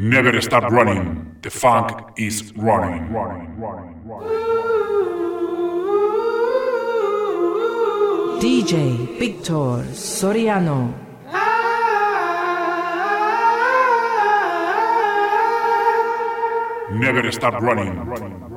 Never stop running. The funk is running. DJ Victor Soriano. Never stop running.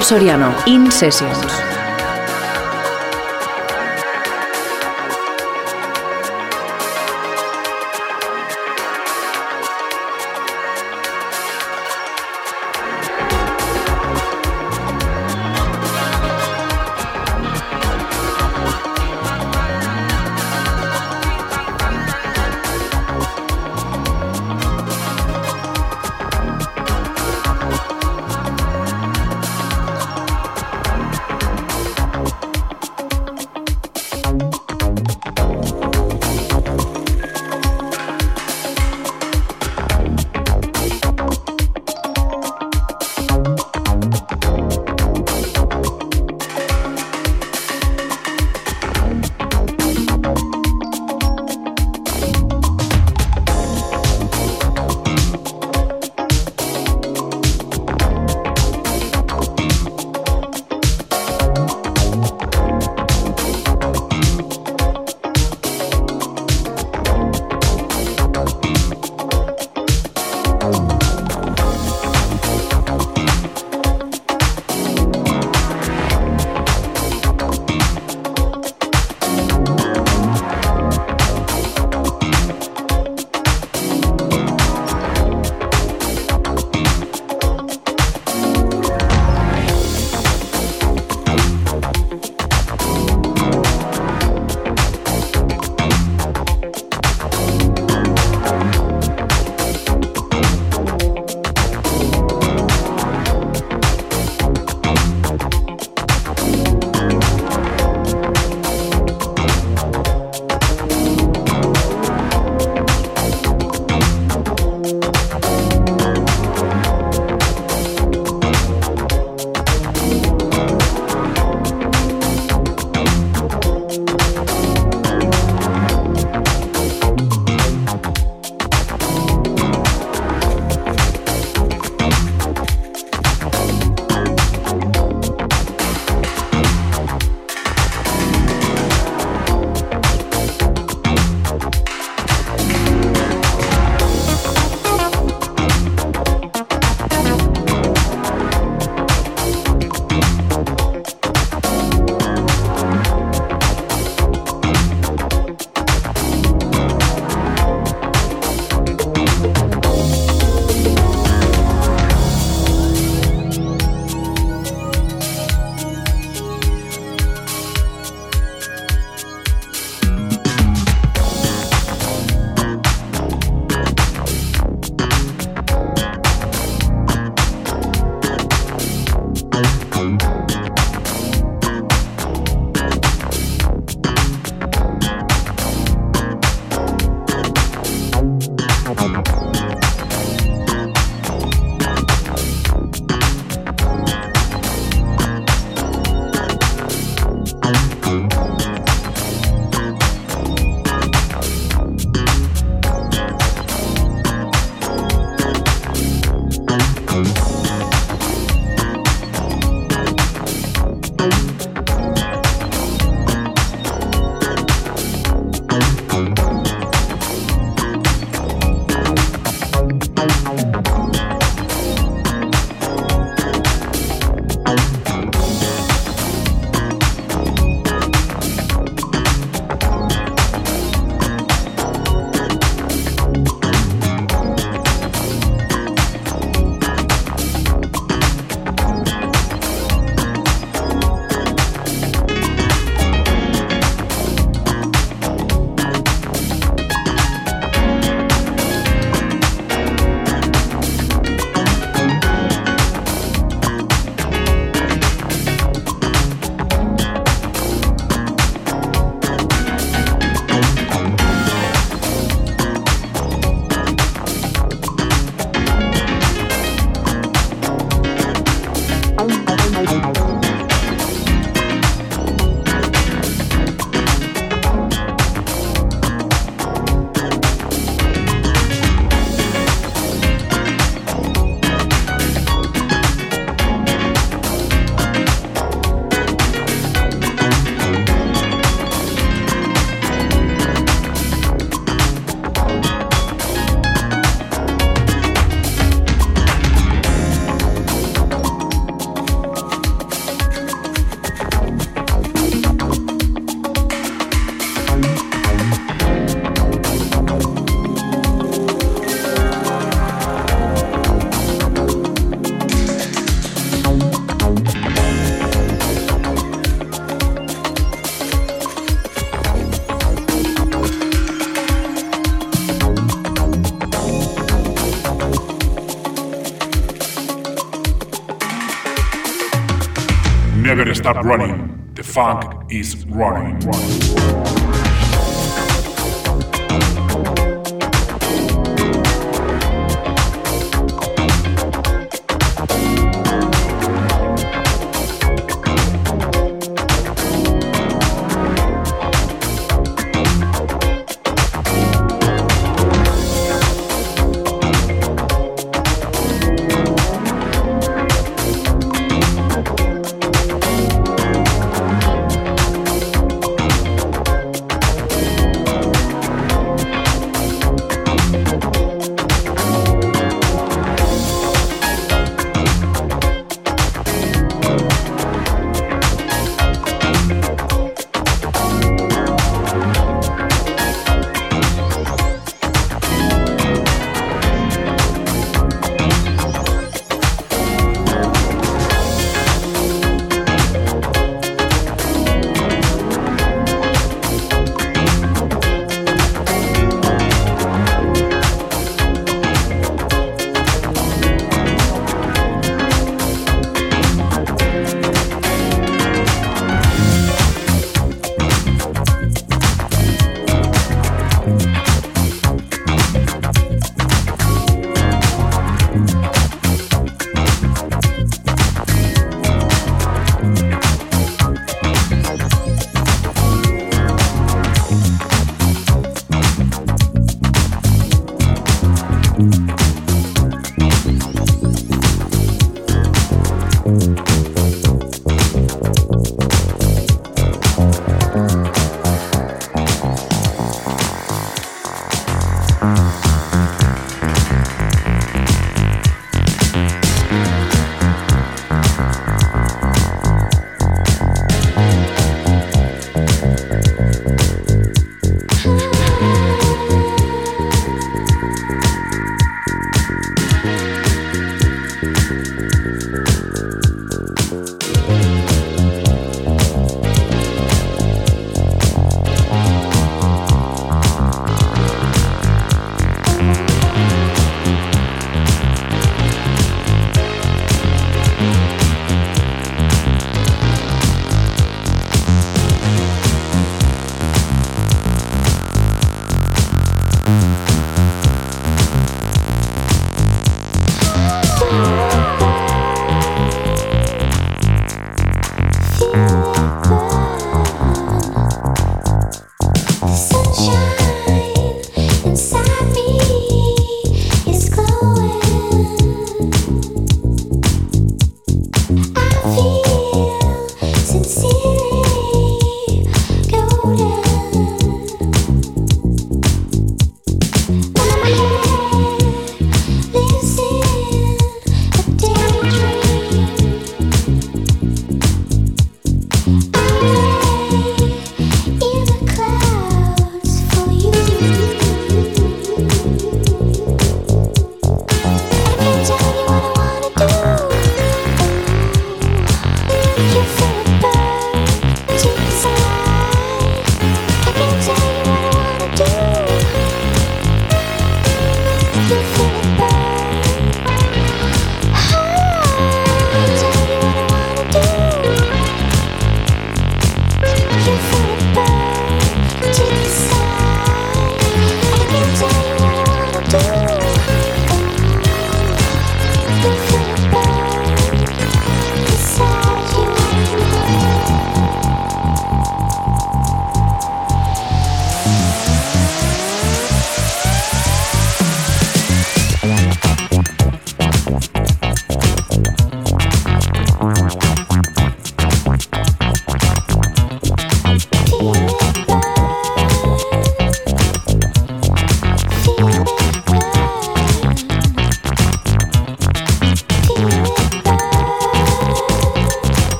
Soriano, In Sessions. Stop running. The funk is running. Yo.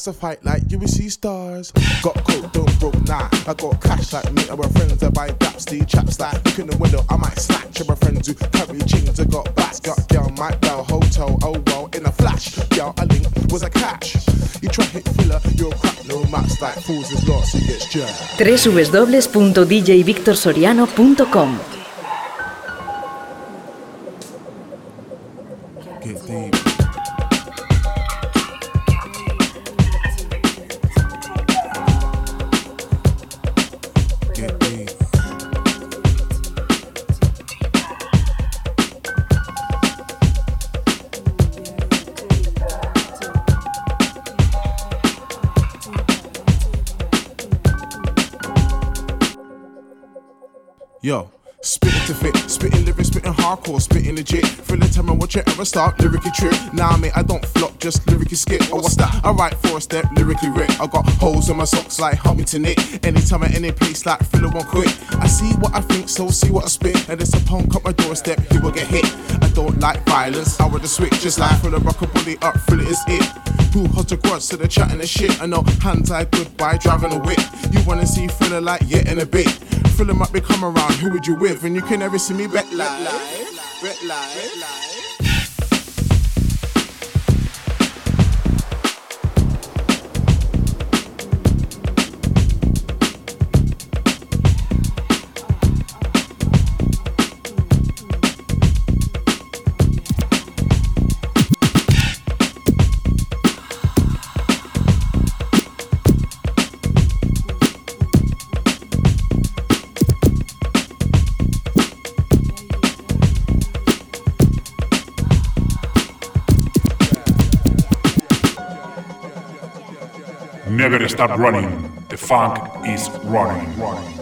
rise to fight like you will see stars. Got coke, don't broke, nah. I got cash like me and my friends. I buy daps, these chaps like look in the window. I might snatch up my friends who carry jeans. I got bats, got girl, my bell, hotel, oh well, in a flash. Girl, I link was a catch. You try hit filler, you're crap, no match. like fools is lost, so you get jacked. www.djvictorsoriano.com and it start, lyrically trip. Nah, mate, I don't flop, just lyrically skip. Oh, what's that? I write for a step, lyrically rip. I got holes in my socks like Humpington Nick. Anytime at any place like Thriller won't quit. I see what I think, so see what I spit. And it's a punk up my doorstep, he will get hit. I don't like violence, I would the switch, just like Thriller, rock a bully up, Thriller is it. Who hot to grudge to the chatting the shit? I know hands eye goodbye, driving a whip. You wanna see Thriller like yeah in a bit. Thriller might be come around, who would you with? And you can never see me back live. Bet live. Never stop running. The funk is running.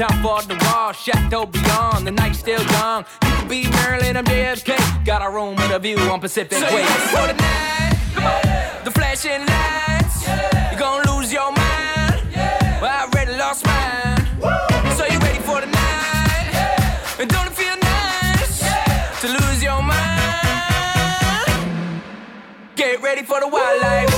Top off the wall, chateau beyond, the night's still young. You could be Marilyn, I'm JFK. Got a room with a view on Pacific So you Way. ready for the night? Come on. The flashing lights, you're gonna lose your mind. Well, I already lost mine. So you ready for the night? And don't it feel nice to lose your mind? Get ready for the wildlife.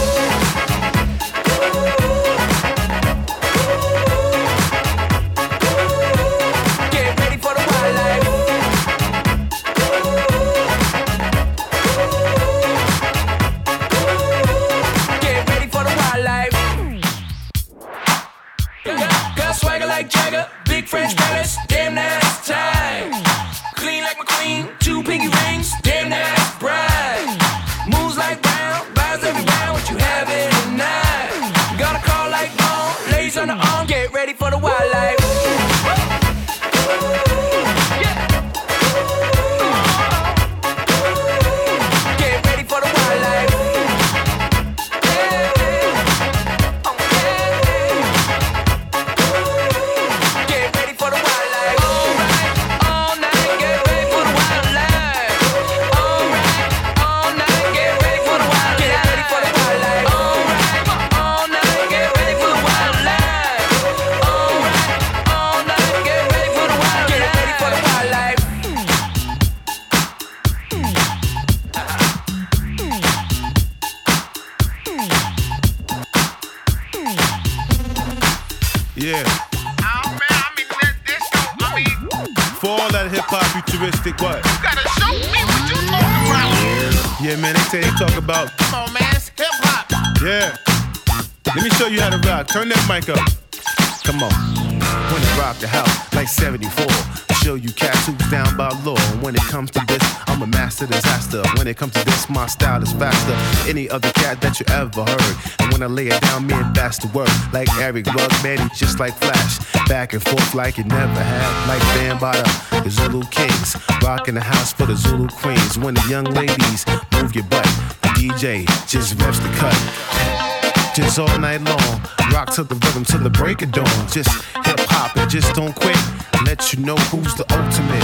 Turn that mic up. Come on. When it rock the house like 74. Show you cats who's down by law. And when it comes to this, I'm a master disaster. When it comes to this, my style is faster. Any other cat that you ever heard. And when I lay it down, me and that's the word. Like Eric Rug, man, just like Flash. Back and forth like it never had. Like Bambaataa, the Zulu Kings. Rocking the house for the Zulu Queens. When the young ladies move your butt, the DJ just reps the cut just all night long. Rock to the rhythm till the break of dawn. Just hip hop and just don't quit. Let you know who's the ultimate.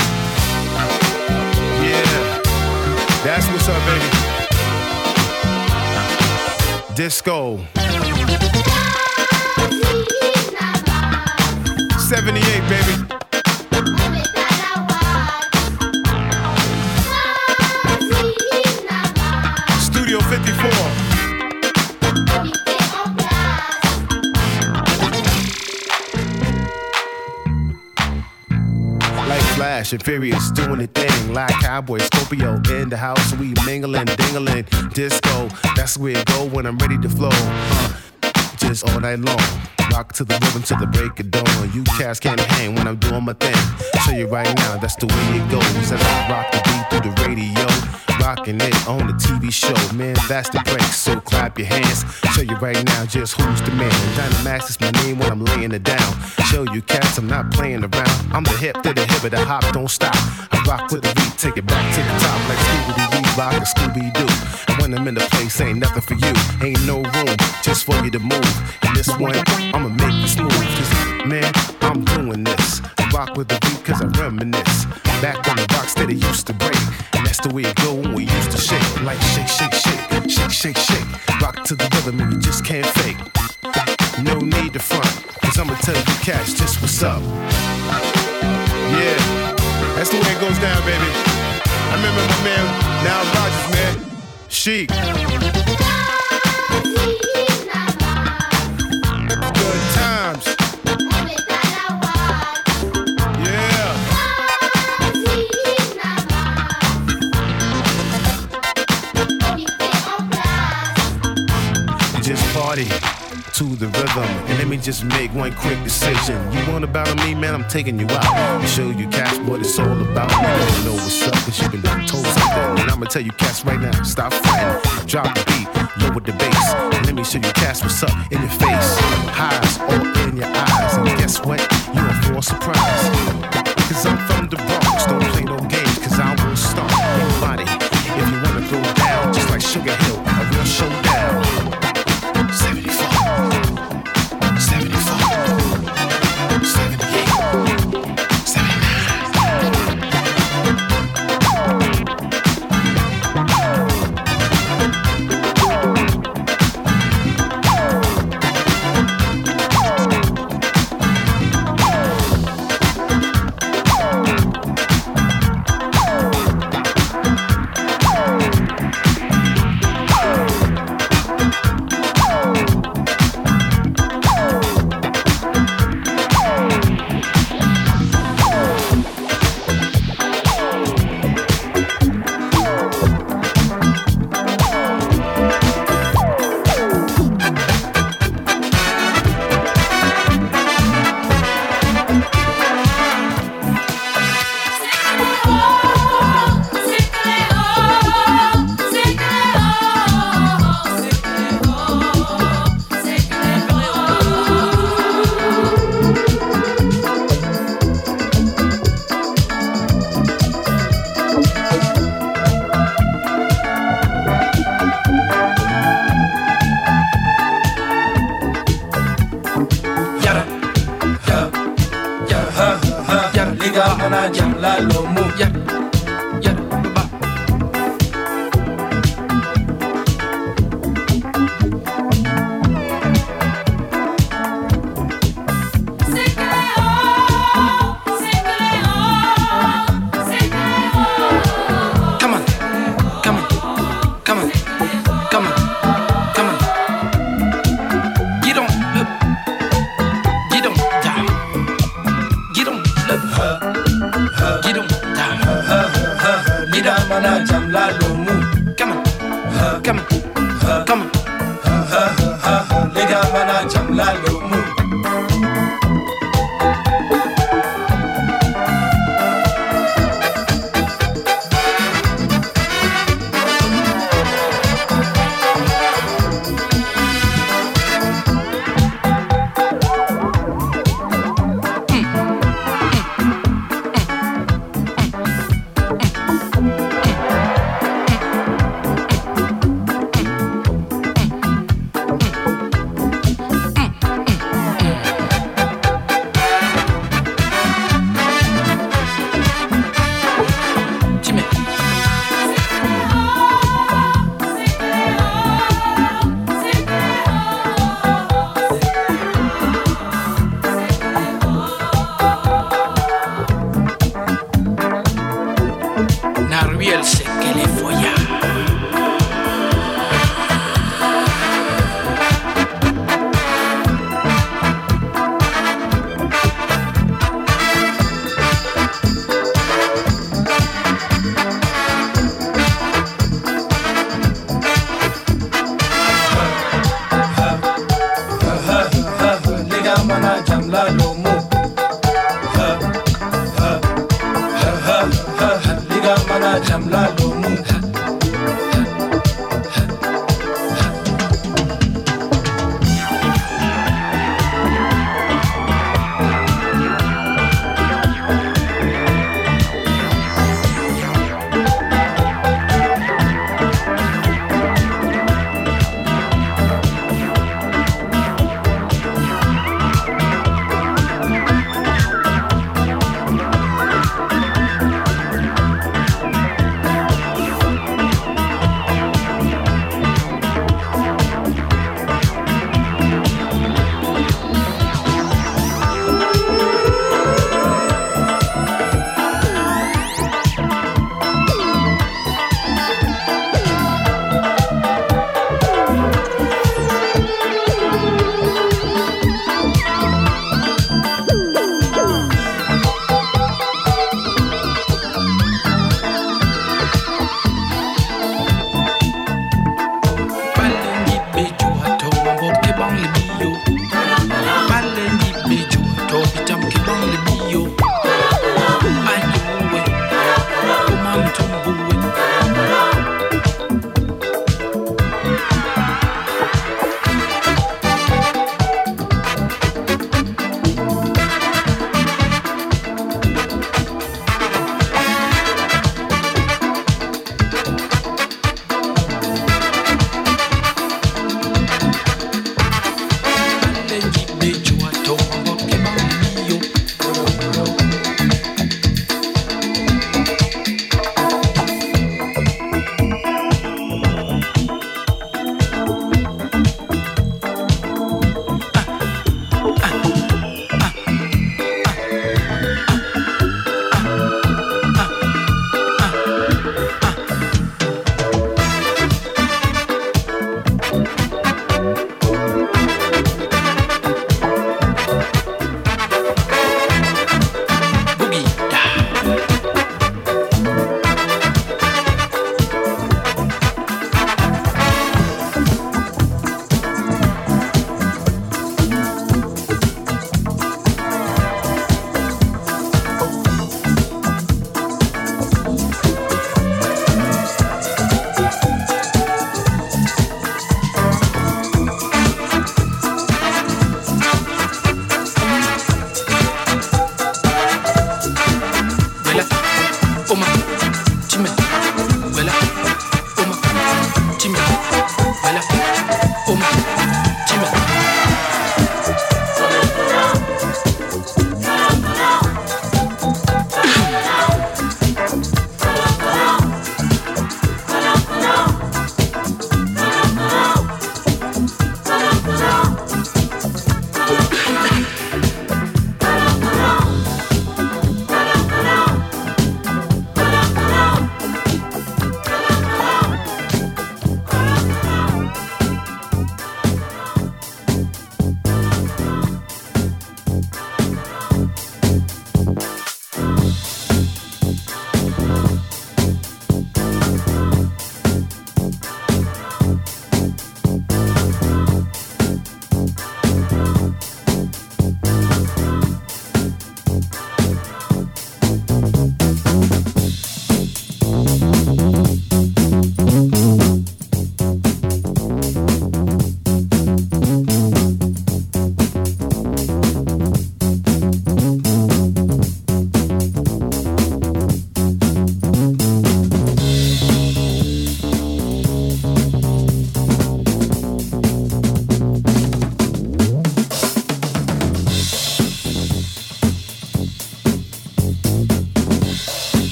Yeah, that's what's up, baby. Disco. 78, baby. Flash and Furious doing the thing. Like Cowboy Scorpio in the house. We mingling, dingling, disco. That's where it go when I'm ready to flow. Uh, just all night long. Rock to the rhythm till the break of dawn. You cats can't hang when I'm doing my thing. Show you right now, that's the way it goes. As I rock the beat through the radio. Rocking it on the TV show, man, that's the break. So clap your hands. Show you right now just who's the man. Dynamax is my name when I'm laying it down. Show you cats, I'm not playing around. I'm the hip to the hip of the hop, don't stop. I rock with the beat, take it back to the top like Scooby Doo, rock a Scooby Doo. When I'm in the place, ain't nothing for you. Ain't no room just for you to move. And this one, I'ma make you smooth. Just, man, I'm doing this. I rock with the beat cause I reminisce. Back on the rock steady used to break. That's the way it go when we used to shake. Like shake, shake, shake, shake, shake, shake. Rock to the rhythm and you just can't fake. No need to front. Cause I'ma tell you cats just what's up. Yeah, that's the way it goes down, baby. I remember my man, Nile Rodgers, man. Chic. And let me just make one quick decision. You want to battle me, man? I'm taking you out. Show you cats what it's all about. You don't know what's up, cause you been told something. And I'ma tell you cats right now, stop fighting. Drop the beat, lower the bass. And let me show you cats what's up in your face. Highs all in your eyes. And guess what? You are for a surprise. Cause I'm from the Bronx, don't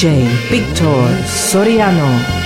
DJ Victor Soriano.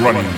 Running.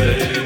What's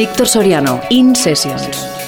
Víctor Soriano, In Sessions.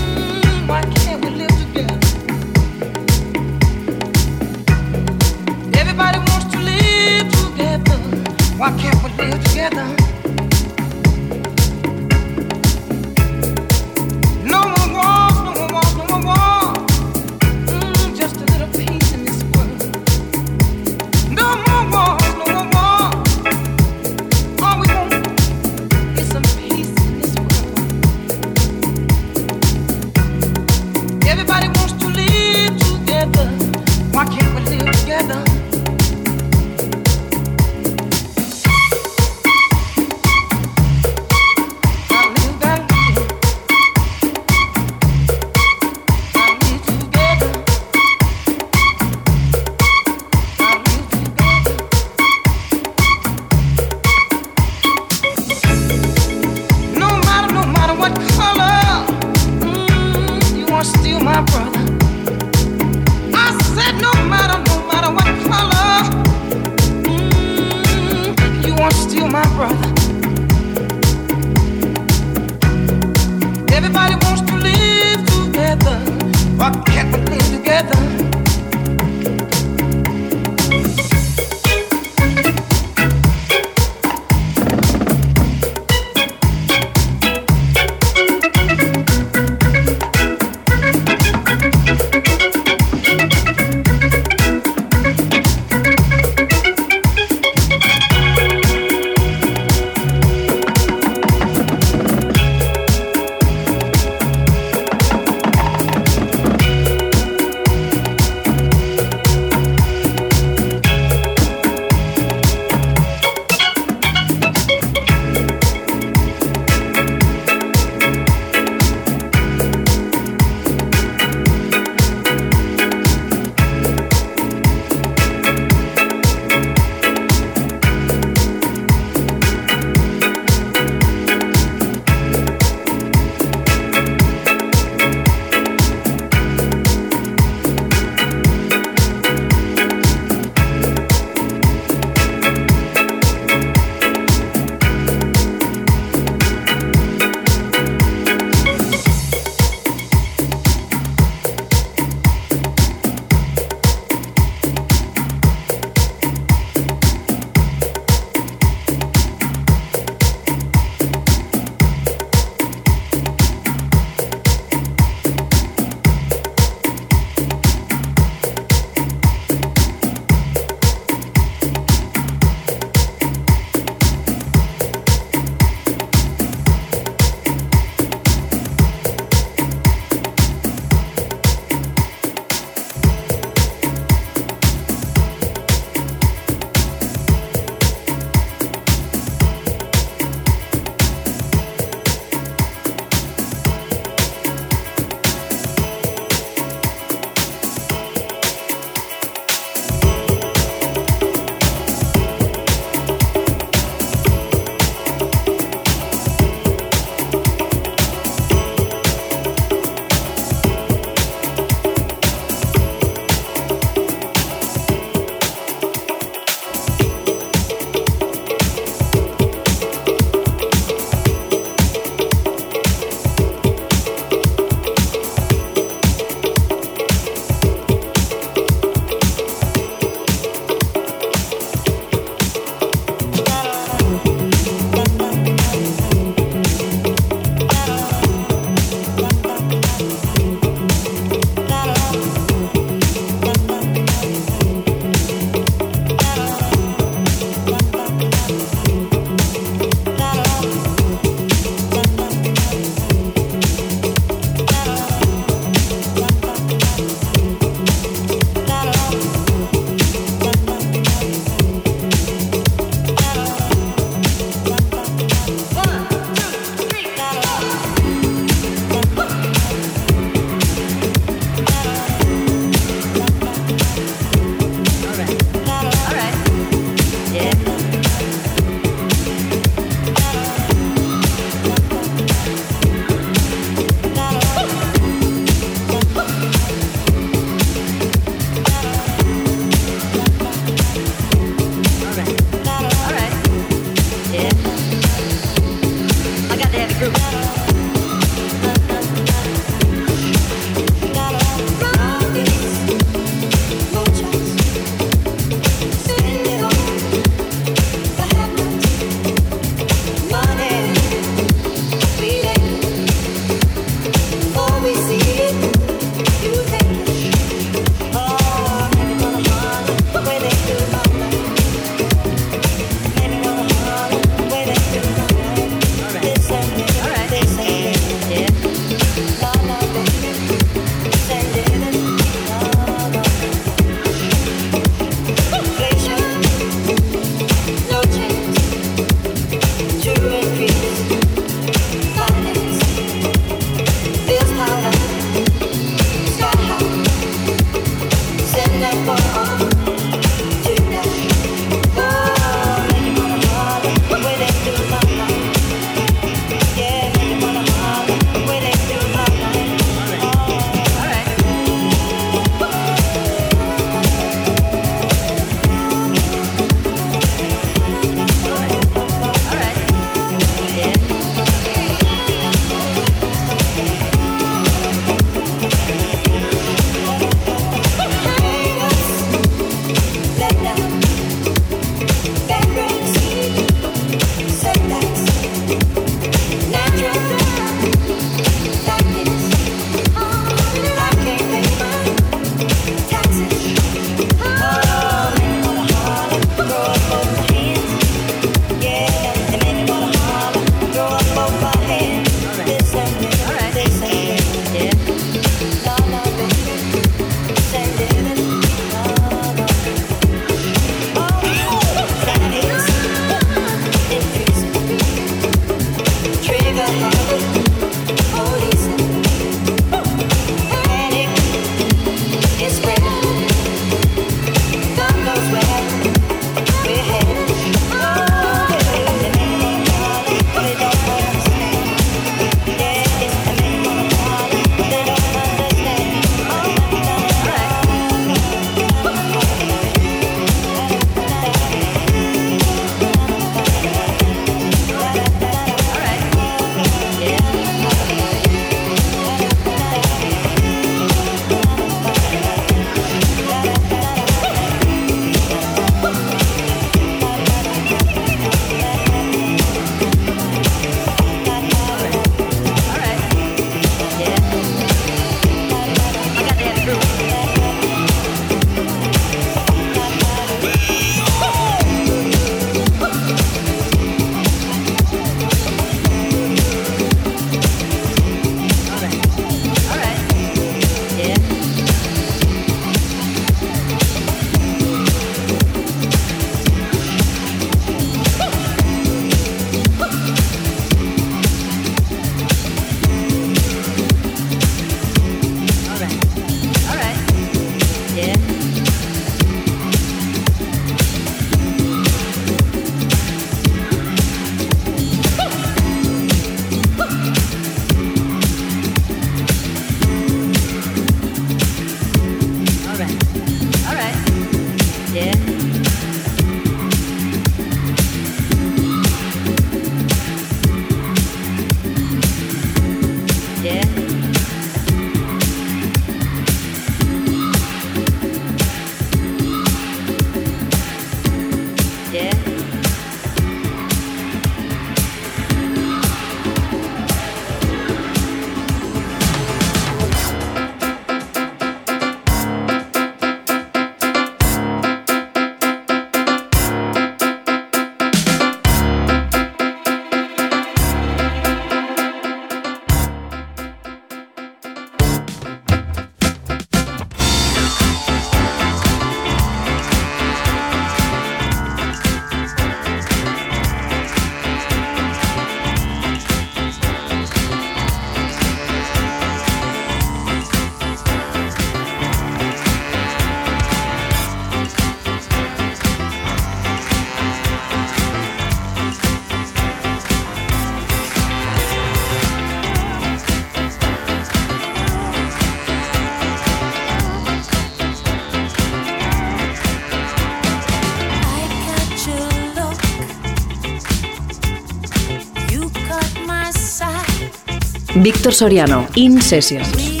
Víctor Soriano, In Sessions.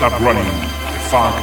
Stop running. The funk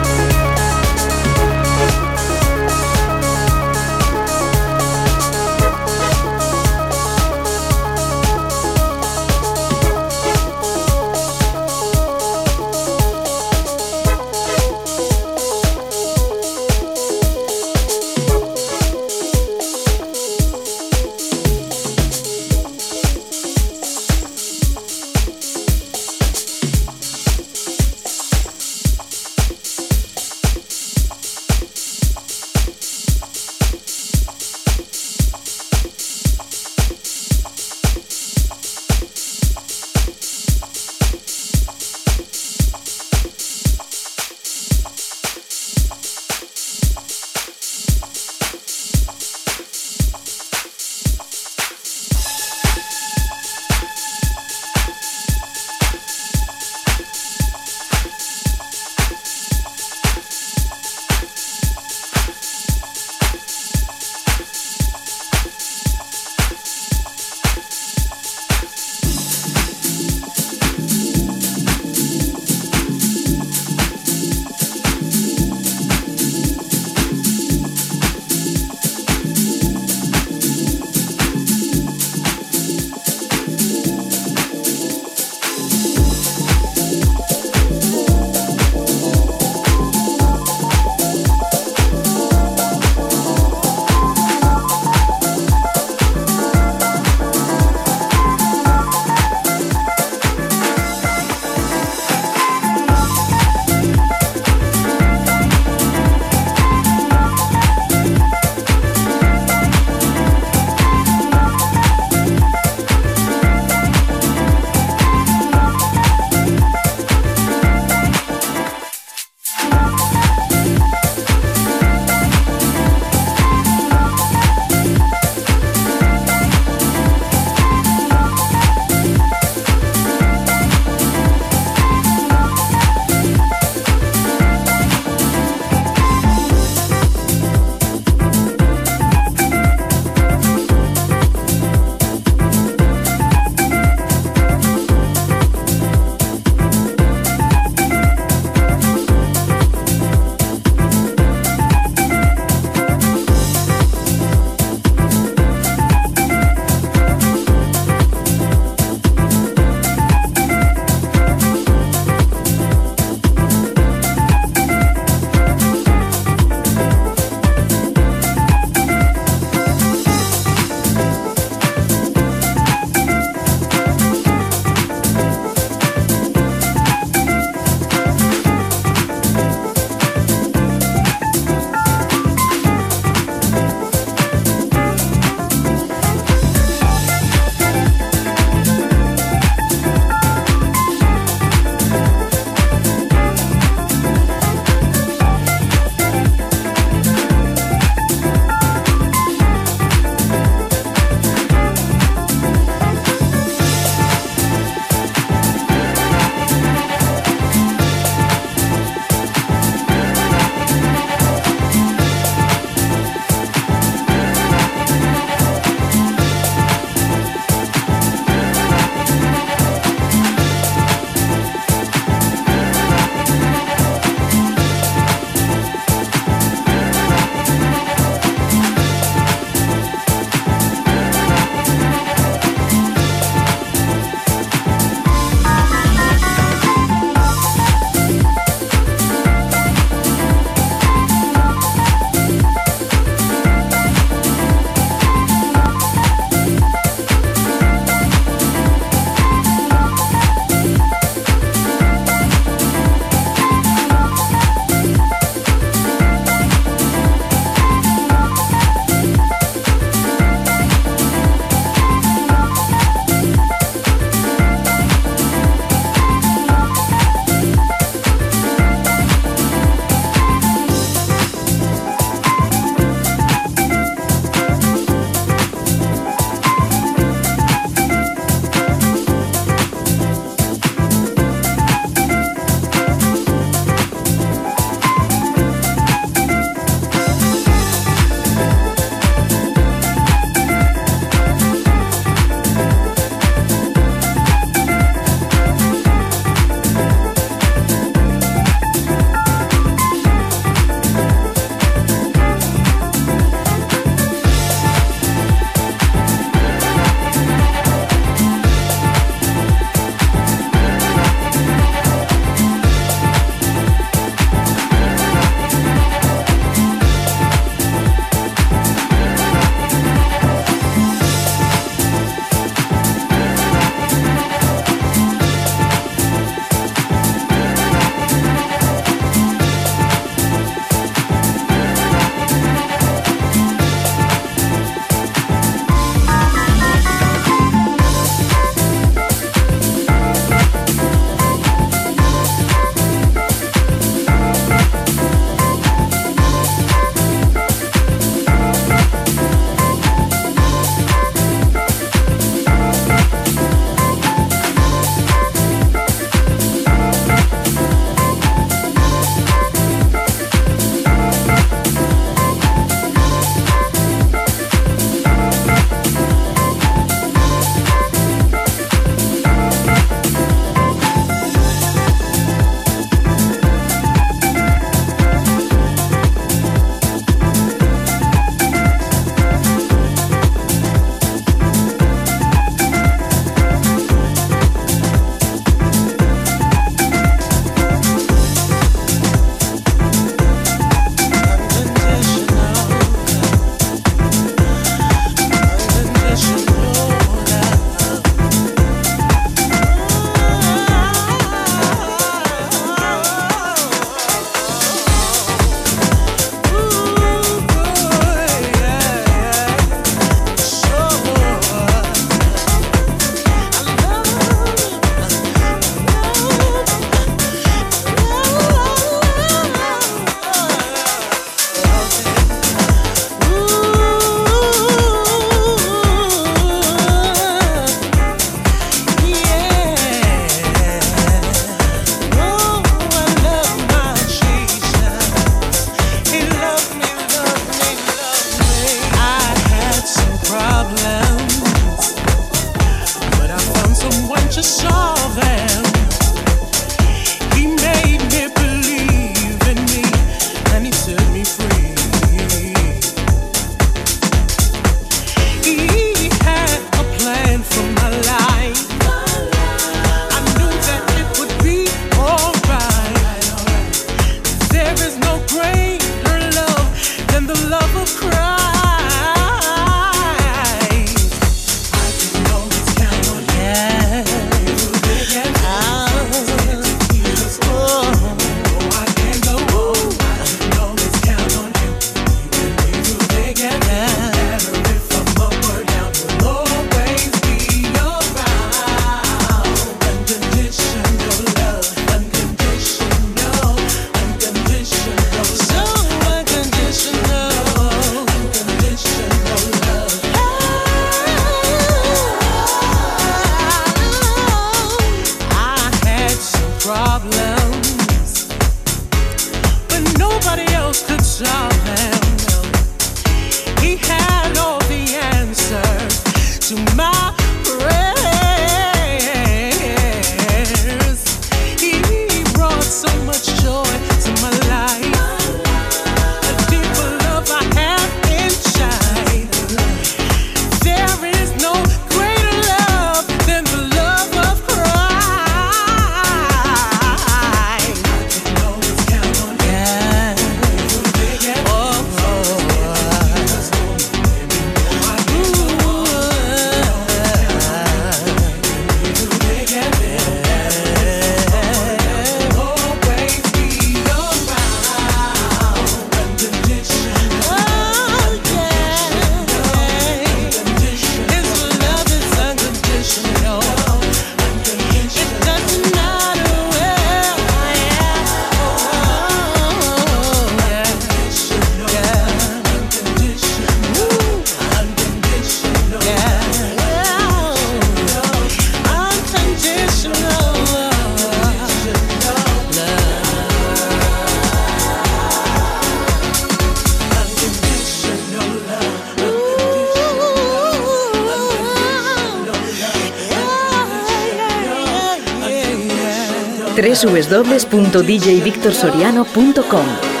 www.djvictorsoriano.com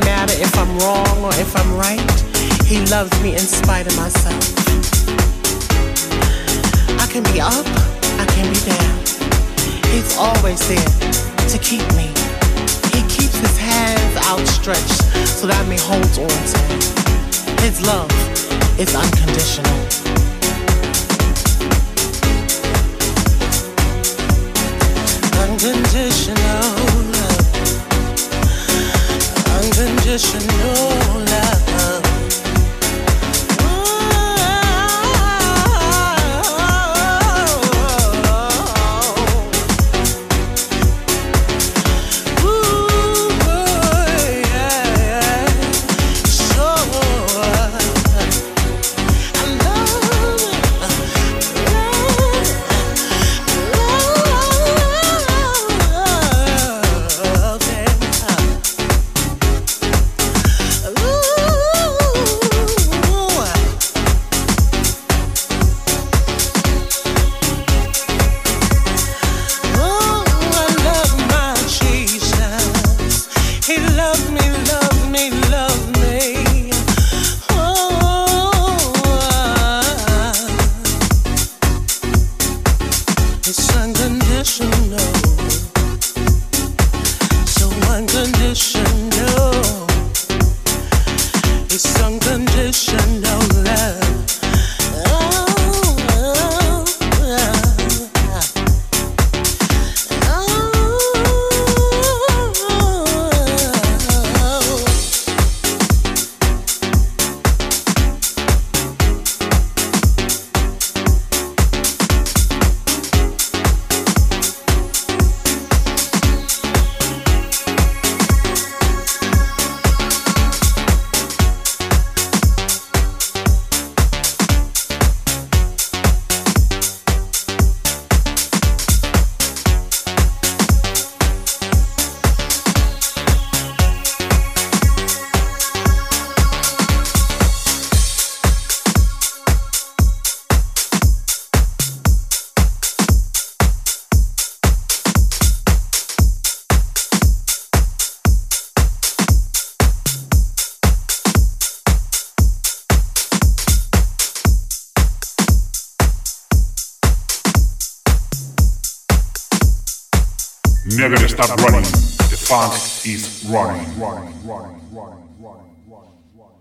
matter if I'm wrong or if I'm right. He loves me in spite of myself. I can be up, I can be down. He's always there to keep me. He keeps his hands outstretched so that I may hold on to him. His love is unconditional. unconditional even just your love. one, one, one.